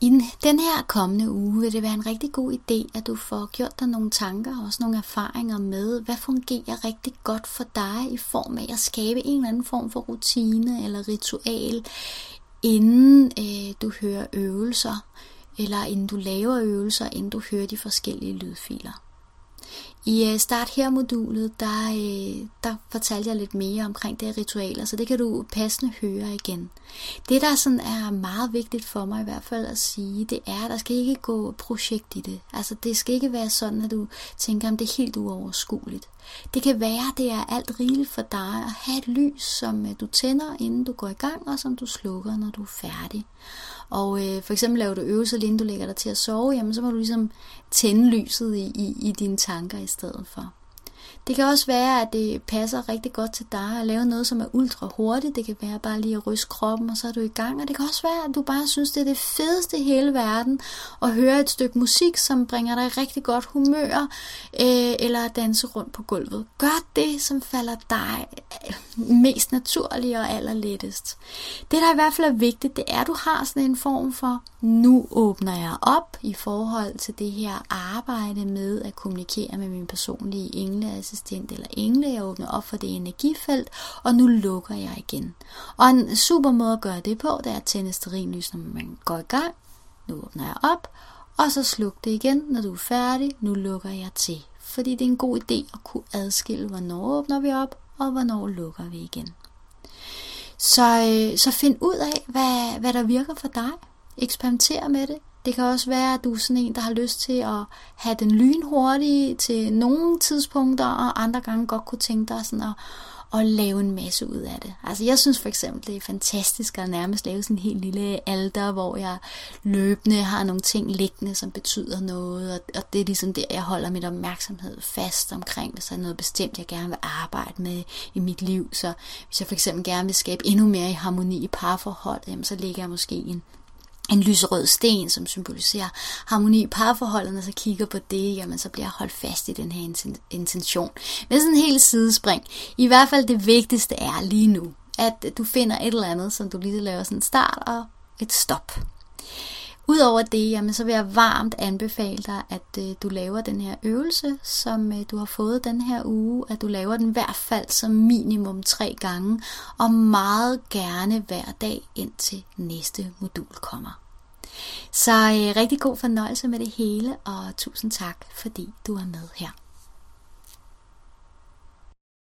I den her kommende uge vil det være en rigtig god idé, at du får gjort dig nogle tanker og også nogle erfaringer med, hvad fungerer rigtig godt for dig i form af at skabe en eller anden form for rutine eller ritual, inden øh, du hører øvelser, eller inden du laver øvelser, inden du hører de forskellige lydfiler. I øh, Start Her-modulet, der, øh, der fortalte jeg lidt mere omkring det ritualer, så det kan du passende høre igen. Det, der sådan er meget vigtigt for mig i hvert fald at sige, det er, at der skal ikke gå projekt i det. Altså, det skal ikke være sådan, at du tænker, om det er helt uoverskueligt. Det kan være, det er alt rigeligt for dig at have et lys, som øh, du tænder, inden du går i gang, og som du slukker, når du er færdig. Og øh, for eksempel laver du øvelser, inden du lægger dig til at sove, jamen så må du ligesom tænde lyset i, i, i dine tanker i stedet for. Det kan også være, at det passer rigtig godt til dig at lave noget, som er ultra hurtigt. Det kan være bare lige at ryste kroppen, og så er du i gang. Og det kan også være, at du bare synes, det er det fedeste i hele verden at høre et stykke musik, som bringer dig rigtig godt humør, øh, eller at danse rundt på gulvet. Gør det, som falder dig mest naturligt og allerlettest. Det, der i hvert fald er vigtigt, det er, at du har sådan en form for, nu åbner jeg op i forhold til det her arbejde med at kommunikere med min personlige engle assistent eller engle. Jeg åbner op for det energifelt, og nu lukker jeg igen. Og en super måde at gøre det på, det er at tænde sterinlys, når man går i gang. Nu åbner jeg op, og så sluk det igen, når du er færdig. Nu lukker jeg til. Fordi det er en god idé at kunne adskille, hvornår åbner vi op, og hvornår lukker vi igen. Så, øh, så find ud af, hvad, hvad der virker for dig. Eksperimenter med det. Det kan også være, at du er sådan en, der har lyst til at have den lynhurtige til nogle tidspunkter, og andre gange godt kunne tænke dig sådan at, at lave en masse ud af det. Altså jeg synes for eksempel, det er fantastisk at nærmest lave sådan en helt lille alter, hvor jeg løbende har nogle ting liggende, som betyder noget, og, og det er ligesom der, jeg holder mit opmærksomhed fast omkring, hvis der er noget bestemt, jeg gerne vil arbejde med i mit liv. Så hvis jeg for eksempel gerne vil skabe endnu mere i harmoni i parforhold, jamen, så lægger jeg måske en en lyserød sten, som symboliserer harmoni i parforholdet, når så kigger på det, jamen så bliver jeg holdt fast i den her intention. Men sådan en helt sidespring. I hvert fald det vigtigste er lige nu, at du finder et eller andet, som du lige laver sådan en start og et stop. Udover det, jamen, så vil jeg varmt anbefale dig, at øh, du laver den her øvelse, som øh, du har fået den her uge, at du laver den i hvert fald som minimum tre gange, og meget gerne hver dag indtil næste modul kommer. Så øh, rigtig god fornøjelse med det hele, og tusind tak, fordi du er med her.